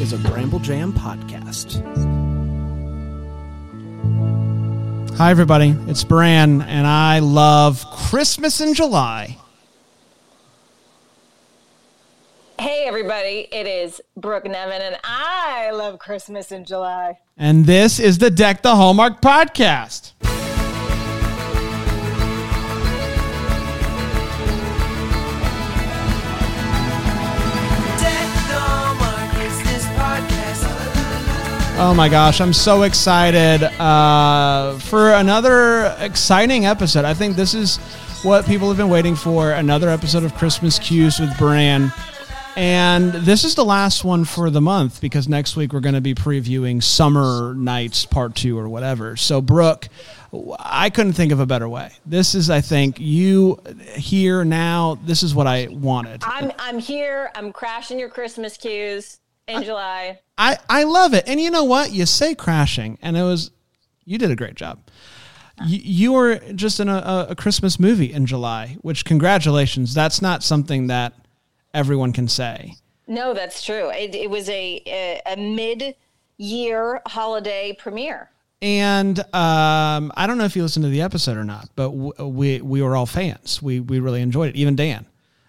is a Bramble Jam podcast. Hi, everybody. It's Bran, and I love Christmas in July. Hey, everybody. It is Brooke Nevin, and I love Christmas in July. And this is the Deck the Hallmark podcast. Oh my gosh, I'm so excited uh, for another exciting episode. I think this is what people have been waiting for another episode of Christmas Q's with Bran. And this is the last one for the month because next week we're going to be previewing Summer Nights Part 2 or whatever. So, Brooke, I couldn't think of a better way. This is, I think, you here now. This is what I wanted. I'm, I'm here. I'm crashing your Christmas Q's in July. I, I love it. And you know what? You say crashing, and it was, you did a great job. You, you were just in a, a Christmas movie in July, which congratulations. That's not something that everyone can say. No, that's true. It, it was a, a, a mid year holiday premiere. And um, I don't know if you listened to the episode or not, but w- we we were all fans. We we really enjoyed it. Even Dan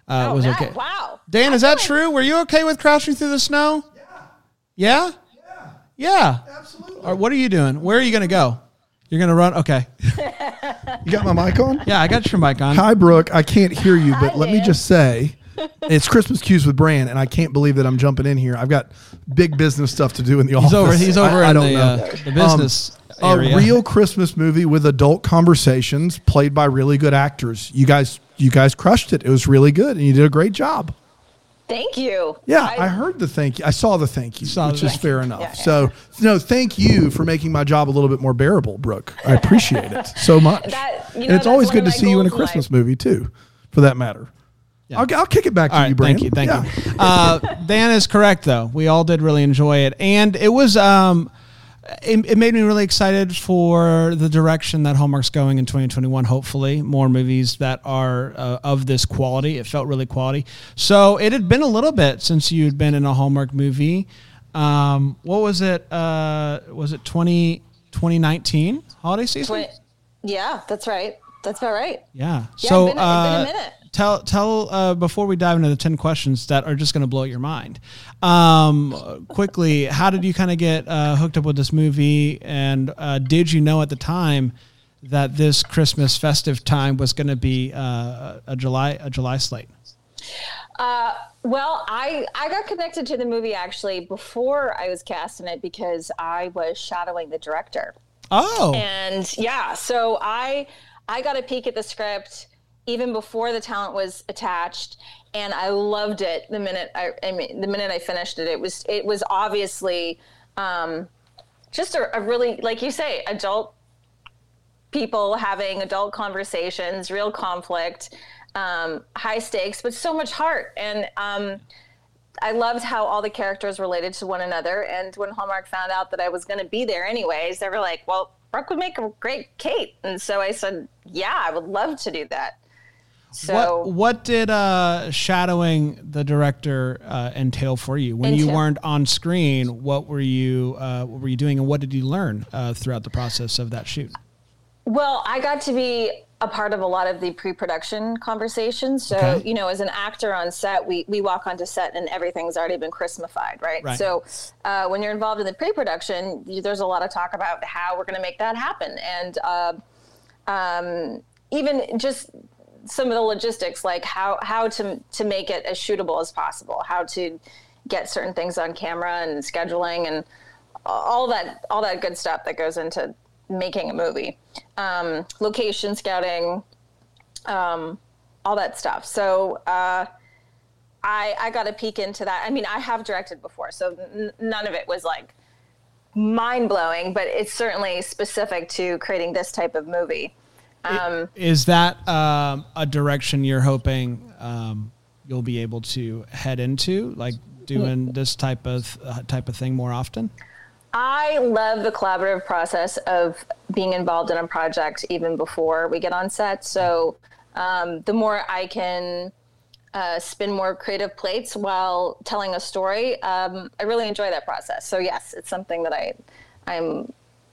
uh, oh, was that, okay. Wow. Dan, is that true? Were you okay with crashing through the snow? Yeah. Yeah. Yeah. Absolutely. what are you doing? Where are you going to go? You're going to run? Okay. You got my mic on? Yeah, I got your mic on. Hi, Brooke. I can't hear you, but Hi, let me just say it's Christmas Q's with Bran, and I can't believe that I'm jumping in here. I've got big business stuff to do in the office. He's over. He's over I, I don't the, know. uh, the business Um, area. A real Christmas movie with adult conversations played by really good actors. You guys, you guys crushed it. It was really good, and you did a great job. Thank you. Yeah, I, heard the thank you. I saw the thank you, Saw which the is fair enough. Yeah, yeah. So, no, thank you for making my job a little bit more bearable, Brooke. I appreciate it so much. That- you and it's always good to see you in a Christmas life. movie too, for that matter. I'll, I'll kick it back to All you, right, Brandon. thank you, thank Yeah. you. Uh, Dan is correct, though. We all did really enjoy it, and it was. Um, it, it made me really excited for the direction that Hallmark's going in 2021. Hopefully, more movies that are uh, of this quality. It felt really quality. So it had been a little bit since you'd been in a Hallmark movie. Um, what was it? Uh, was it 20, 2019 holiday season? Yeah, that's right. That's about right. Yeah. Yeah, so been a- it's been a uh, minute. Tell tell uh, before we dive into the ten questions that are just going to blow your mind. Um, quickly, how did you kind of get uh, hooked up with this movie? And uh, did you know at the time that this Christmas festive time was going to be uh, a July a July slate? Well, I I got connected to the movie actually before I was cast in it because I was shadowing the director. Oh, And yeah, so I I got a peek at the script even before the talent was attached and I loved it the minute I, I mean the minute I finished it. It was it was obviously um, just a, a really like you say adult people having adult conversations, real conflict, um, high stakes, but so much heart. And um, I loved how all the characters related to one another. And when Hallmark found out that I was going to be there anyways, they were like, well, Brooke would make a great Kate. And so I said, yeah, I would love to do that. So what what did uh, shadowing the director uh, entail for you when you weren't on screen? What were you uh, what were you doing, and what did you learn uh, throughout the process of that shoot? Well, I got to be a part of a lot of the pre-production conversations. So, Okay. you know, as an actor on set, we we walk onto set and everything's already been Christmified, right? Right. So, uh, when you're involved in the pre-production, you, there's a lot of talk about how we're going to make that happen, and uh, um, even just some of the logistics, like how how to to make it as shootable as possible, how to get certain things on camera and scheduling and all that all that good stuff that goes into making a movie. Um, location scouting um, all that stuff. So uh, I, I got a peek into that. I mean i have directed before so n- none of it was like mind-blowing but it's certainly specific to creating this type of movie um, Is that um, a direction you're hoping um, you'll be able to head into, like doing this type of uh, type of thing more often? I love the collaborative process of being involved in a project even before we get on set. So um, the more I can uh, spin more creative plates while telling a story. Um, I really enjoy that process. So yes, it's something that I I'm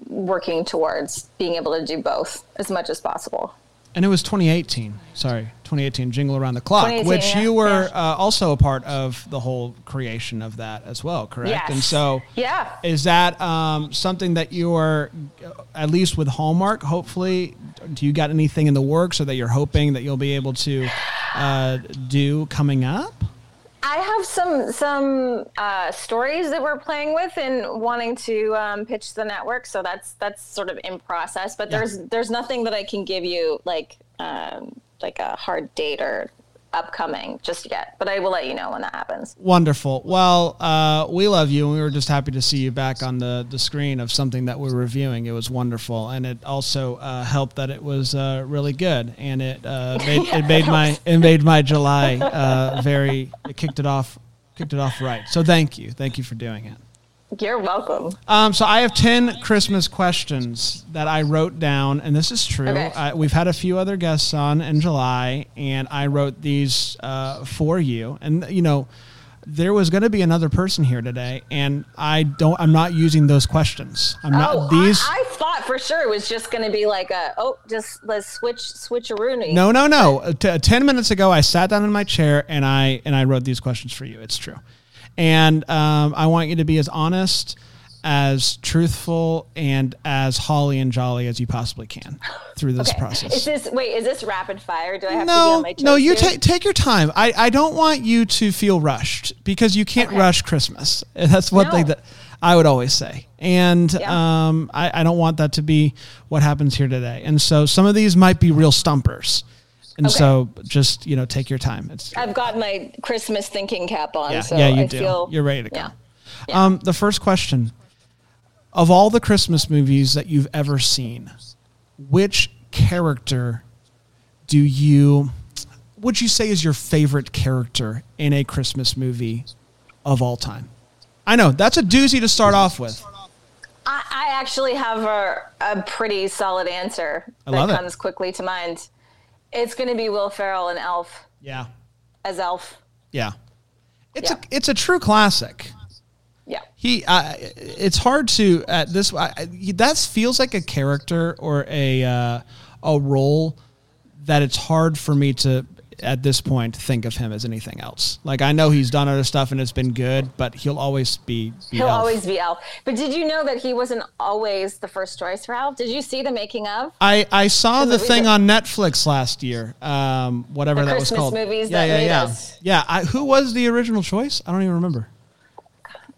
working towards being able to do both as much as possible. And it was 2018. Sorry, 2018 Jingle Around the Clock, which you were yeah. uh, also a part of the whole creation of that as well, correct? Yes. And so, Yeah. is that um, something that you are, at least with Hallmark, hopefully, do you got anything in the works or that you're hoping that you'll be able to uh, do coming up? I have some some uh, stories that we're playing with and wanting to um, pitch the network. So that's that's sort of in process. But Yeah. there's there's nothing that I can give you like um, like a hard date or upcoming just yet. But I will let you know when that happens. Wonderful. Well, uh, we love you, and we were just happy to see you back on the, the screen of something that we're reviewing. It was wonderful, and it also uh, helped that it was uh, really good, and it uh, made it made my it made my July uh, very. It kicked it off kicked it off right. So thank you, thank you for doing it. You're welcome. Um, so I have ten Christmas questions that I wrote down, and this is true. Okay. I, we've had a few other guests on in July, and I wrote these uh, for you. And you know, there was going to be another person here today, and I don't. I'm not using those questions. I'm not oh, these. I, I thought for sure it was just going to be like a oh, just let's switch switch a Rooney. no, no, no. T- ten minutes ago, I sat down in my chair and I and I wrote these questions for you. It's true, and um, I want you to be as honest, as truthful, and as holly and jolly as you possibly can through this Okay. process. Is this wait? Is this rapid fire? Do I have no, on my toes? no, you take take your time. I, I don't want you to feel rushed because you can't Okay. rush Christmas. That's one thing that I would always say, and Yeah. um, I, I don't want that to be what happens here today. And so some of these might be real stumpers, and Okay. so just you know take your time. It's I've got my Christmas thinking cap on, yeah, so yeah, you I do. feel You're ready to go. yeah. Yeah. Um, the first question: Of all the Christmas movies that you've ever seen, which character do you would you say is your favorite character in a Christmas movie of all time? I know that's a doozy to start off with. I, I actually have a, a pretty solid answer that love it. comes quickly to mind. It's going to be Will Ferrell and Elf Yeah, as Elf. yeah. It's Yeah. a it's a true classic. Yeah. He, uh, it's hard to at this. I, I- that feels like a character or a uh, a role that it's hard for me to at this point think of him as anything else. Like I know he's done other stuff and it's been good, but he'll always be. be He'll Elf. always be Elf. But did you know that he wasn't always the first choice for Elf? Did you see the making of? I, I saw the thing on Netflix last year, um, whatever The that Christmas was called. movies yeah, that yeah, yeah, us. yeah. I, who was the original choice? I don't even remember.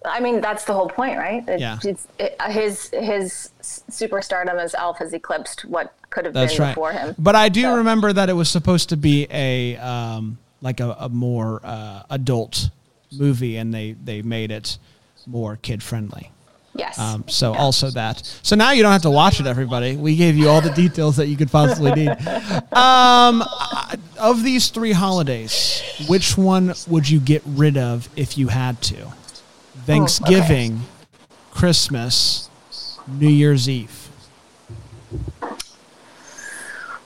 I mean, that's the whole point, right? It- Yeah. It's, it, his his superstardom as Elf has eclipsed what could have That's been right. before him. But I do So- remember that it was supposed to be a um, like a, a more uh, adult movie, and they they made it more kid friendly. Yes. Um, so also that. So now you don't have to watch it, everybody. We gave you all the details that you could possibly need. Um, of these three holidays, which one would you get rid of if you had to? Thanksgiving, Christmas, New Year's Eve.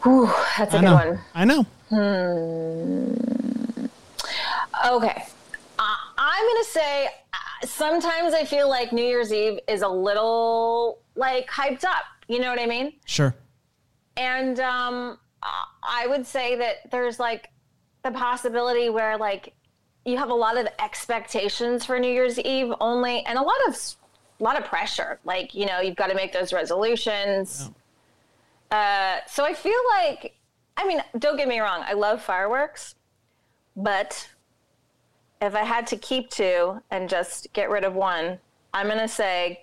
Whew, that's a I good know. one. I know. Okay. Uh, I'm going to say uh, sometimes I feel like New Year's Eve is a little like hyped up. You know what I mean? Sure. And um, I- I would say that there's like the possibility where like you have a lot of expectations for New Year's Eve only, and a lot of a lot of pressure. Like you know, you've got to make those resolutions. Uh, so I feel like, I mean, don't get me wrong, I love fireworks, but if I had to keep two and just get rid of one, I'm gonna say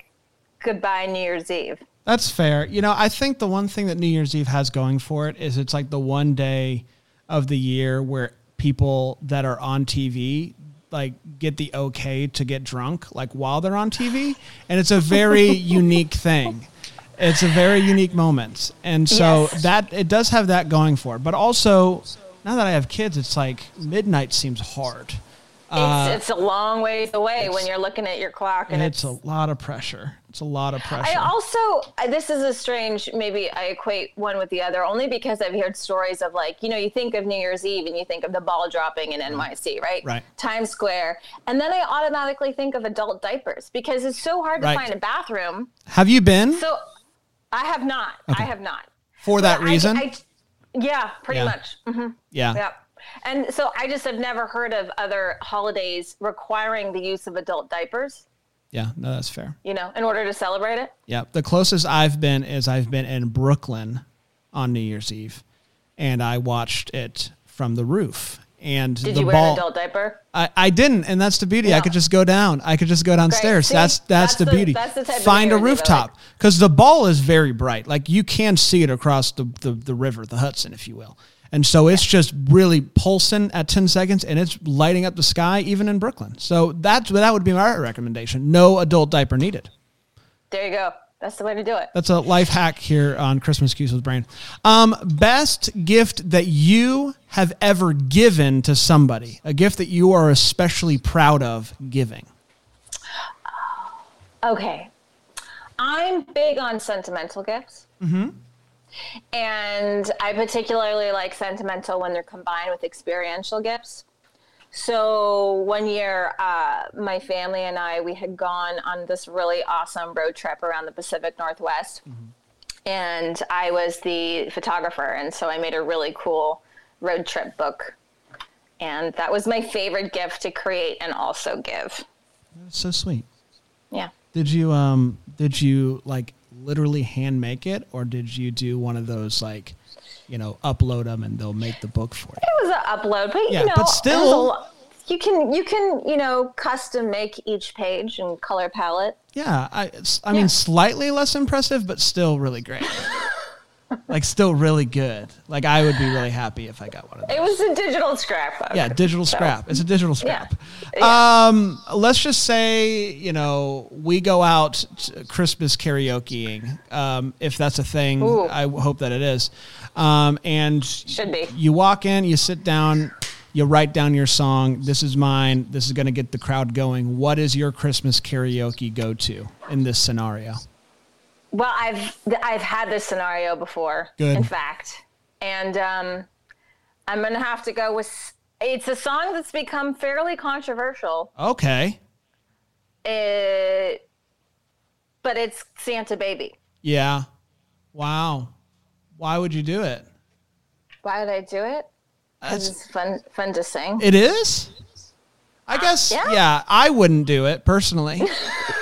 goodbye New Year's Eve. That's fair. You know, I think the one thing that New Year's Eve has going for it is it's like the one day of the year where people that are on TV like get the okay to get drunk like while they're on TV and it's a very unique thing. It's a very unique moment. And so Yes. that it does have that going for it. But also now that I have kids it's like midnight seems hard. It's, it's a long ways away when you're looking at your clock and Uh, It's it's, a lot of pressure It's a lot of pressure. I also this is a strange maybe I equate one with the other only because I've heard stories of like you know you think of New Year's Eve and you think of the ball dropping in NYC right Right. Times Square and then I automatically think of adult diapers because it's so hard to Right. find a bathroom Have you been so I have not I have not for that But reason? I, yeah pretty Yeah. much hmm yeah. yeah and so I just have never heard of other holidays requiring the use of adult diapers Yeah. No, that's fair. you know in order to celebrate it Yeah, the closest I've been is I've been in Brooklyn on New Year's Eve, and I watched it from the roof. And did the you wear ball, an adult diaper I, I didn't, and that's the beauty. I could just go down. I could just go downstairs. See? That's, that's That's the the- beauty. that's the Find a New Year's Eve I like. rooftop because the ball is very bright. Like you can see it across the, the the river, the Hudson, if you will. And so it's just really pulsing at 10 seconds and it's lighting up the sky even in Brooklyn. So that's that would be my recommendation. No adult diaper needed. There you go. That's the way to do it. That's a life hack here on Christmas Q's with Brain. Um, best gift that you have ever given to somebody, a gift that you are especially proud of giving. Okay. I'm big on sentimental gifts. Mm-hmm. And I particularly like sentimental when they're combined with experiential gifts. So one year, uh, my family and I, we had gone on this really awesome road trip around the Pacific Northwest. And I was the photographer. And so I made a really cool road trip book. And that was my favorite gift to create and also give. That's so sweet. Yeah. Did you um did you like literally hand make it or did you do one of those like you know upload them and they'll make the book for you? It was an upload, but Yeah, you know, but it was a still- lo- you can you can you know custom make each page and color palette. Yeah, I I mean Yeah. slightly less impressive but still really great. like still really good. Like I would be really happy if I got one of those. It was a digital scrapbook. Yeah, digital So, scrap. It's a digital Yeah. scrap. Um, let's just say, you know, we go out Christmas karaokeing, um, if that's a thing. Ooh. I hope that it is. Um, and Should be. You walk in, you sit down, you write down your song. This is mine. This is going to get the crowd going. What is your Christmas karaoke go to in this scenario? Well, I've I've had this scenario before. Good. In fact, and um, I'm gonna have to go with. It's a song that's become fairly controversial. Okay. It, but it's Santa Baby. Yeah. Wow. Why would you do it? Why would I do it? That's- it's fun fun to sing. It is? I guess, yeah. yeah. I wouldn't do it personally.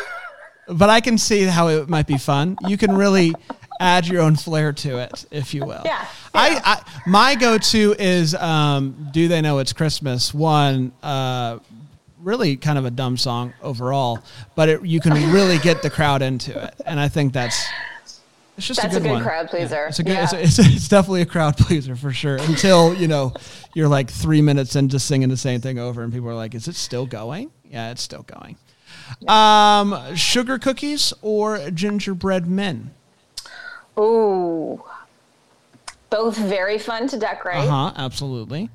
but I can see how it might be fun. You can really add your own flair to it, if you will. Yeah, I, I my go to is um, Do They Know It's Christmas? One, uh, really kind of a dumb song overall, but it, you can really get the crowd into it. And I think that's. It's just That's a a good, good one. crowd pleaser. It's a good. Yeah. It's, a, it's, it's definitely a crowd pleaser for sure. Until you know you're like three minutes into singing the same thing over, and people are like, "Is it still going?" Yeah, it's still going. Um, sugar cookies or gingerbread men? Ooh. Both very fun to decorate. Uh huh. Absolutely.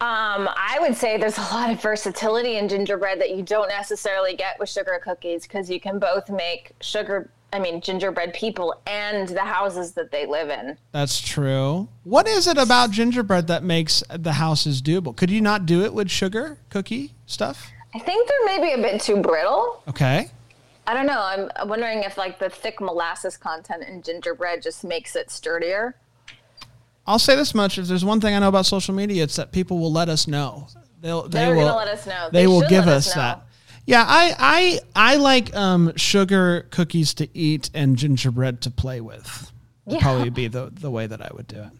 Um, I would say there's a lot of versatility in gingerbread that you don't necessarily get with sugar cookies because you can both make sugar, I mean, gingerbread people and the houses that they live in. That's true. What is it about gingerbread that makes the houses doable? Could you not do it with sugar cookie stuff? I think they're maybe a bit too brittle. Okay. I don't know. I'm wondering if like the thick molasses content in gingerbread just makes it sturdier. I'll say this much: if there's one thing I know about social media, it's that people will let us know. They'll they They're will gonna let us know. They, They will give us, us that. Yeah, I I I like um, sugar cookies to eat and gingerbread to play with. Would Yeah. Probably be the the way that I would do it.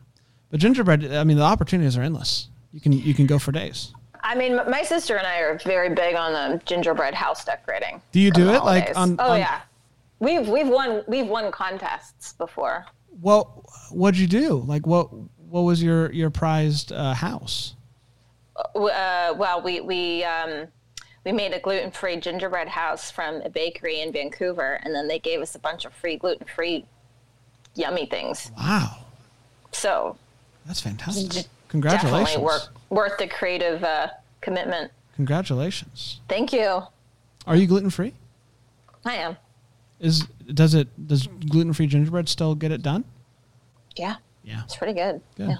But gingerbread, I mean, the opportunities are endless. You can you can go for days. I mean, my sister and I are very big on the gingerbread house decorating. Do you do it, like, on- Oh on- yeah, we've we've won we've won contests before. Well, what'd you do? Like, what what was your your prized uh, house? uh, well, we we um, we made a gluten free gingerbread house from a bakery in Vancouver, and then they gave us a bunch of free gluten free yummy things. Wow, So that's fantastic! Congratulations! definitely Congratulations! worth worth the creative uh, commitment. Congratulations! Thank you. Are you gluten free? I am. Is does it does gluten free gingerbread still get it done? Yeah, Yeah. it's pretty good. Good. Yeah.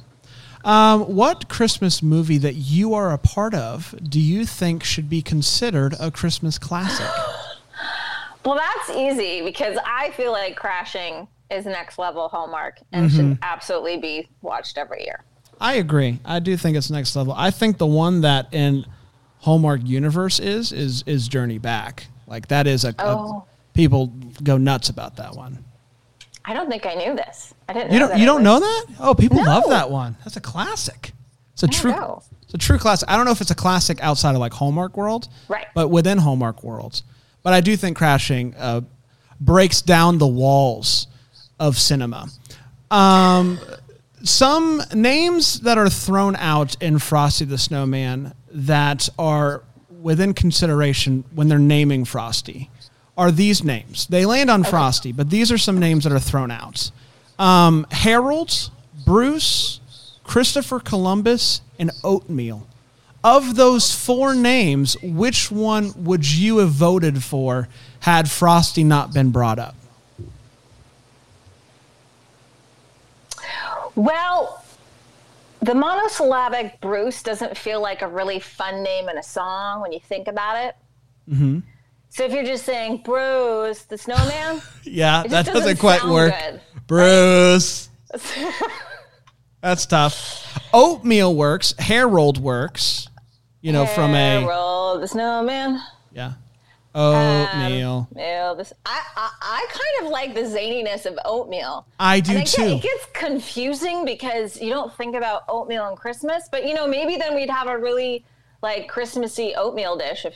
Um, what Christmas movie that you are a part of do you think should be considered a Christmas classic? Well, that's easy because I feel like Crashing is next level Hallmark and should absolutely be watched every year. I agree. I do think it's next level. I think the one that in Hallmark universe is is is Journey Back. Like that is a, a- Oh. people go nuts about that one. I don't think I knew this. I didn't. You know don't that you don't know that? Oh, people love that one. That's a classic. It's a true know. it's a true classic. I don't know if it's a classic outside of like Hallmark world. Right. But within Hallmark worlds. But I do think Crashing uh, breaks down the walls of cinema. Um, some names that are thrown out in Frosty the Snowman that are within consideration when they're naming Frosty are these names. They land on Frosty, but these are some names that are thrown out. Um, Harold, Bruce, Christopher Columbus, and Oatmeal. Of those four names, which one would you have voted for had Frosty not been brought up? Well, the monosyllabic Bruce doesn't feel like a really fun name in a song when you think about it. Mm-hmm. So if you're just saying Bruce the Snowman, Yeah, that doesn't doesn't quite work. good. Bruce. That's tough. Oatmeal works. Hair rolled works. You know, from a Harold the Snowman. yeah. Um, oatmeal. Yeah, this I, I I kind of like the zaniness of oatmeal. I do and too. it gets confusing because you don't think about oatmeal and Christmas, but you know maybe then we'd have a really like Christmassy oatmeal dish if.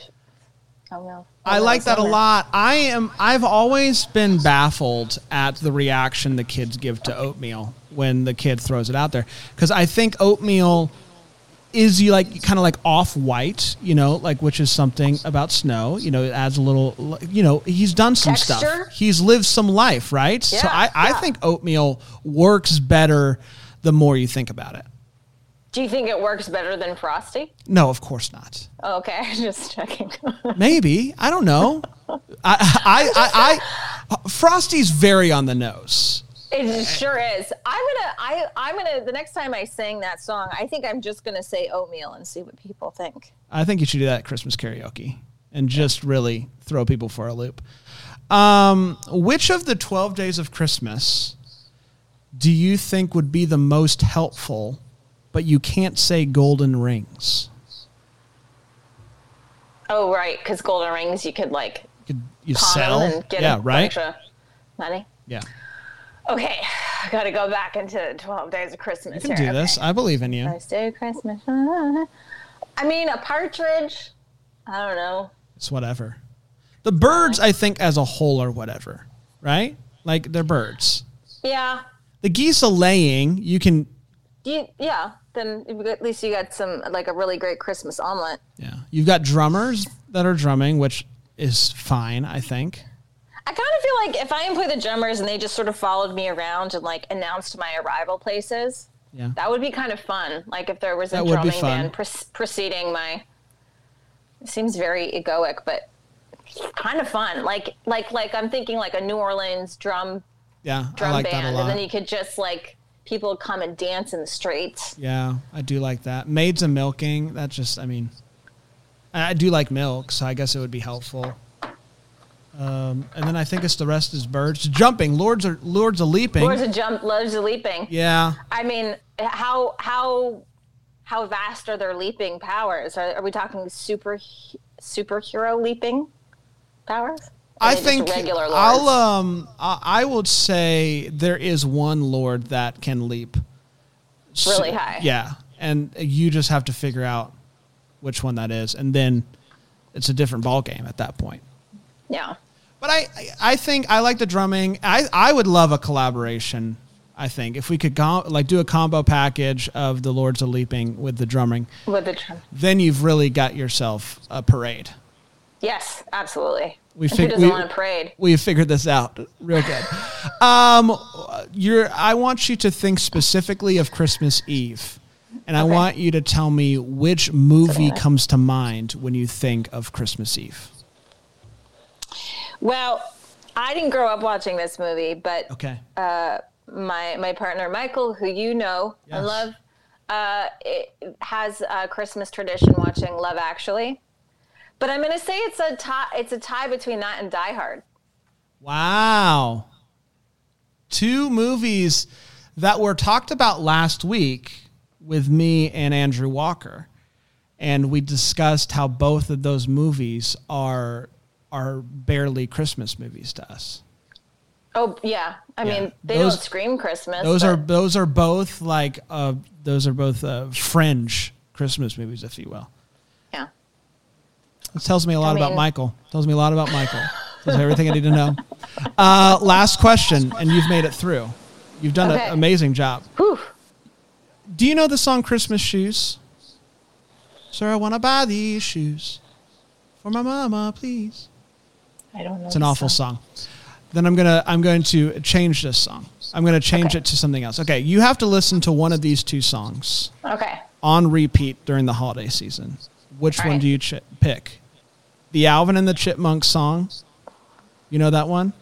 No. I like that a lot. I am. I've always been baffled at the reaction the kids give to oatmeal when the kid throws it out there because I think oatmeal is you like kind of like off white, you know, like which is something about snow. You know, it adds a little. You know, he's done some stuff. He's lived some life, right? so Yeah, I, I yeah. think oatmeal works better the more you think about it. Do you think it works better than Frosty? No, of course not. Oh, okay, just checking. Maybe I don't know. I, I, I, I, Frosty's very on the nose. it sure is. I'm gonna. I I'm gonna. The next time I sing that song, I think I'm just gonna say oatmeal and see what people think. I think you should do that at Christmas karaoke and just really throw people for a loop. Um, which of the 12 days of Christmas do you think would be the most helpful, but you can't say golden rings? Oh right, because golden rings you could like You, could, you sell? and get yeah, right? money. Yeah. Okay, I gotta go back into 12 days of Christmas. You can here. do this. I believe in you. First day of Christmas. I mean, a partridge. I don't know. It's whatever. The birds, I think, as a whole, are whatever, right? Like they're birds. Yeah. The geese are laying. You can, You, yeah. Then at least you got some like a really great Christmas omelet. yeah. You've got drummers that are drumming, which is fine, I think. I kind of feel like if I employ the drummers and they just sort of followed me around and like announced my arrival places, Yeah. that would be kind of fun. Like if there was a That drumming band pre- preceding my. It seems very egoic, but kind of fun. Like like like I'm thinking like a New Orleans drum Yeah, drum like band, and then you could just like people come and dance in the streets. yeah, I do like that. Maids and milking. That just, I mean, I do like milk, so I guess it would be helpful. Um, and then I think it's the rest is birds jumping. Lords are lords are leaping. Lords of jump, Lords of leaping. yeah, I mean, how how how vast are their leaping powers? Are, are we talking super superhero leaping powers? I think regular. I'll um I, I would say there is one lord that can leap Really high. Yeah, and you just have to figure out which one that is, and then it's a different ball game at that point. yeah. But I I think I like the drumming. I I would love a collaboration. I think if we could go, like do a combo package of the Lords of Leaping with the drumming, With the drum. then you've really got yourself a parade. Yes, absolutely. We fig- who doesn't we- want a parade? We've figured this out real good. um, you're. I want you to think specifically of Christmas Eve, and I want you to tell me which movie Okay. comes to mind when you think of Christmas Eve. Well, I didn't grow up watching this movie, but Okay. my my partner Michael, who you know Yes. and love, uh, has a Christmas tradition watching Love Actually. But I'm gonna say it's a tie. It's a tie between that and Die Hard. Wow. Two movies that were talked about last week with me and Andrew Walker. And we discussed how both of those movies are are barely Christmas movies to us. Oh yeah, I Yeah. mean they Those- don't scream Christmas. Those but- are those are both like uh those are both uh, fringe Christmas movies, if you will. It tells me a lot I about Michael. tells me a lot about Michael. tells me everything I need to know. Uh, last question, and you've made it through. You've done Okay. an amazing job. Whew. Do you know the song Christmas Shoes? Sir, I want to buy these shoes for my mama, please. I don't know. It's an awful song. Then I'm gonna I'm going to change this song. I'm gonna change Okay. it to something else. Okay, you have to listen to one of these two songs Okay. on repeat during the holiday season. Which All one right. do you ch- pick? The Alvin and the Chipmunks song. You know that one?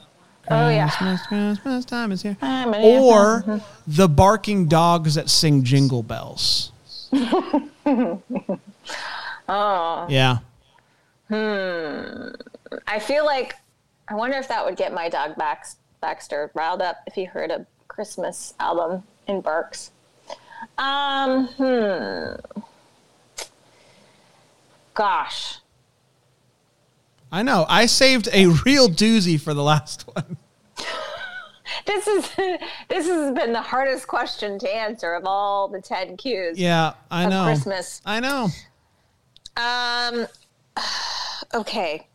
Oh yeah. Christmas, Christmas time is here. Or the barking dogs that sing jingle bells. Oh, Yeah. Hmm. I feel like I wonder if that would get my dog Bax, Baxter riled up if he heard a Christmas album in Berks. Um, hmm. Gosh. I know. I saved a real doozy for the last one. This is this has been the hardest question to answer of all the ten cues. Yeah, I Of know. Christmas. I know. Um. Okay.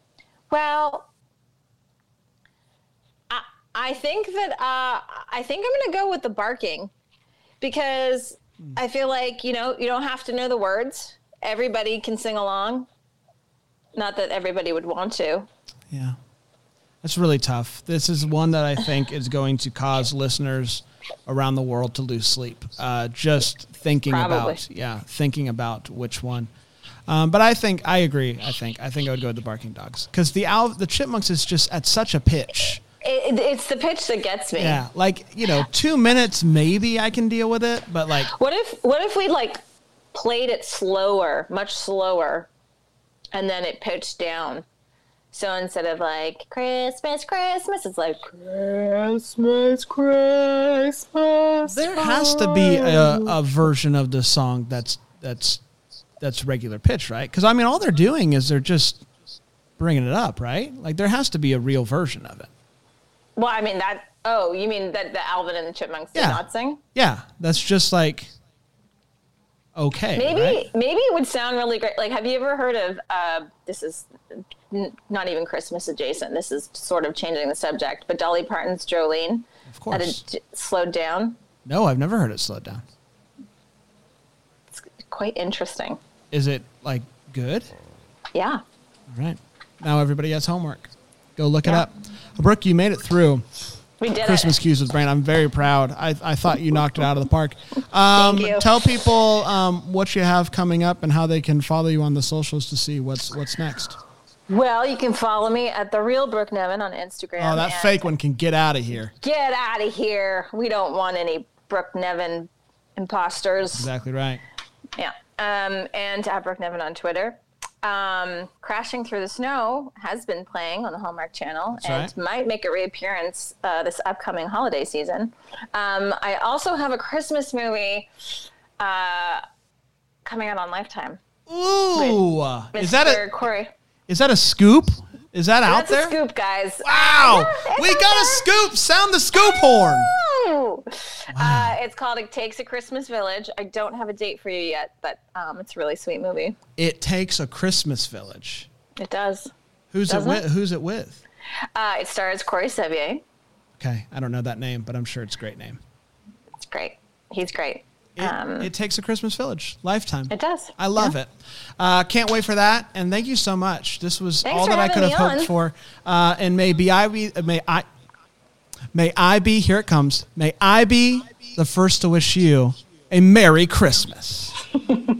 Well, I I think that uh, I think I'm going to go with the barking because I feel like you know you don't have to know the words. Everybody can sing along. Not that everybody would want to. Yeah. That's really tough. This is one that I think is going to cause listeners around the world to lose sleep. Uh, just thinking Probably. about, yeah, thinking about which one. Um, but I think I agree. I think I think I would go with the barking dogs because the Al- the chipmunks is just at such a pitch. It, it's the pitch that gets me. Yeah, like you know, two minutes maybe I can deal with it, but like What if what if we like played it slower, much slower, and then it pitched down? So instead of like Christmas, Christmas, it's like Christmas, Christmas. there has to be a, a version of the song that's that's that's regular pitch, right? Because I mean, all they're doing is they're just bringing it up, right? Like there has to be a real version of it. Well, I mean that. Oh, you mean that the Alvin and the Chipmunks did not sing? Yeah, that's just like okay. Maybe right? maybe it would sound really great. Like, have you ever heard of? Uh, this is n- not even Christmas adjacent. This is sort of changing the subject. But Dolly Parton's Jolene. Of course. it j- slowed down. No, I've never heard it slowed down. It's quite interesting. Is it like good? Yeah. All right. Now everybody has homework. Go look it Yeah. up. Brooke, you made it through. We did Christmas it. cues with Brain. I'm very proud. I, I thought you knocked it out of the park. Um, Thank you. Tell people um, what you have coming up and how they can follow you on the socials to see what's what's next. Well, you can follow me at the real Brooke Nevin on Instagram. Oh, that fake one can get out of here. Get out of here. We don't want any Brooke Nevin imposters. Exactly right. Yeah. Um, and at Brooke Nevin on Twitter. Um, Crashing Through the Snow has been playing on the Hallmark Channel and right. might make a reappearance uh, this upcoming holiday season. Um, I also have a Christmas movie uh, coming out on Lifetime. Ooh, is that a Corey? is that a scoop? Is that out That's there? a scoop, guys. Wow, Yeah, we got a scoop. Sound the scoop horn. Woo! Uh, it's called It Takes a Christmas Village. I don't have a date for you yet, but um, it's a really sweet movie. It takes a Christmas village. It does. Who's it with? it? Who's it with? Uh, it stars Corey Sevier. Okay, I don't know that name, but I'm sure it's a great name. It's great. He's great. It, um, it takes a Christmas village. Lifetime. it does. I love it. Uh, can't wait for that. And thank you so much. This was Thanks all that I could have hoped on. for. Uh, and may be I be may I may I be here it comes. May I be the first to wish you a Merry Christmas.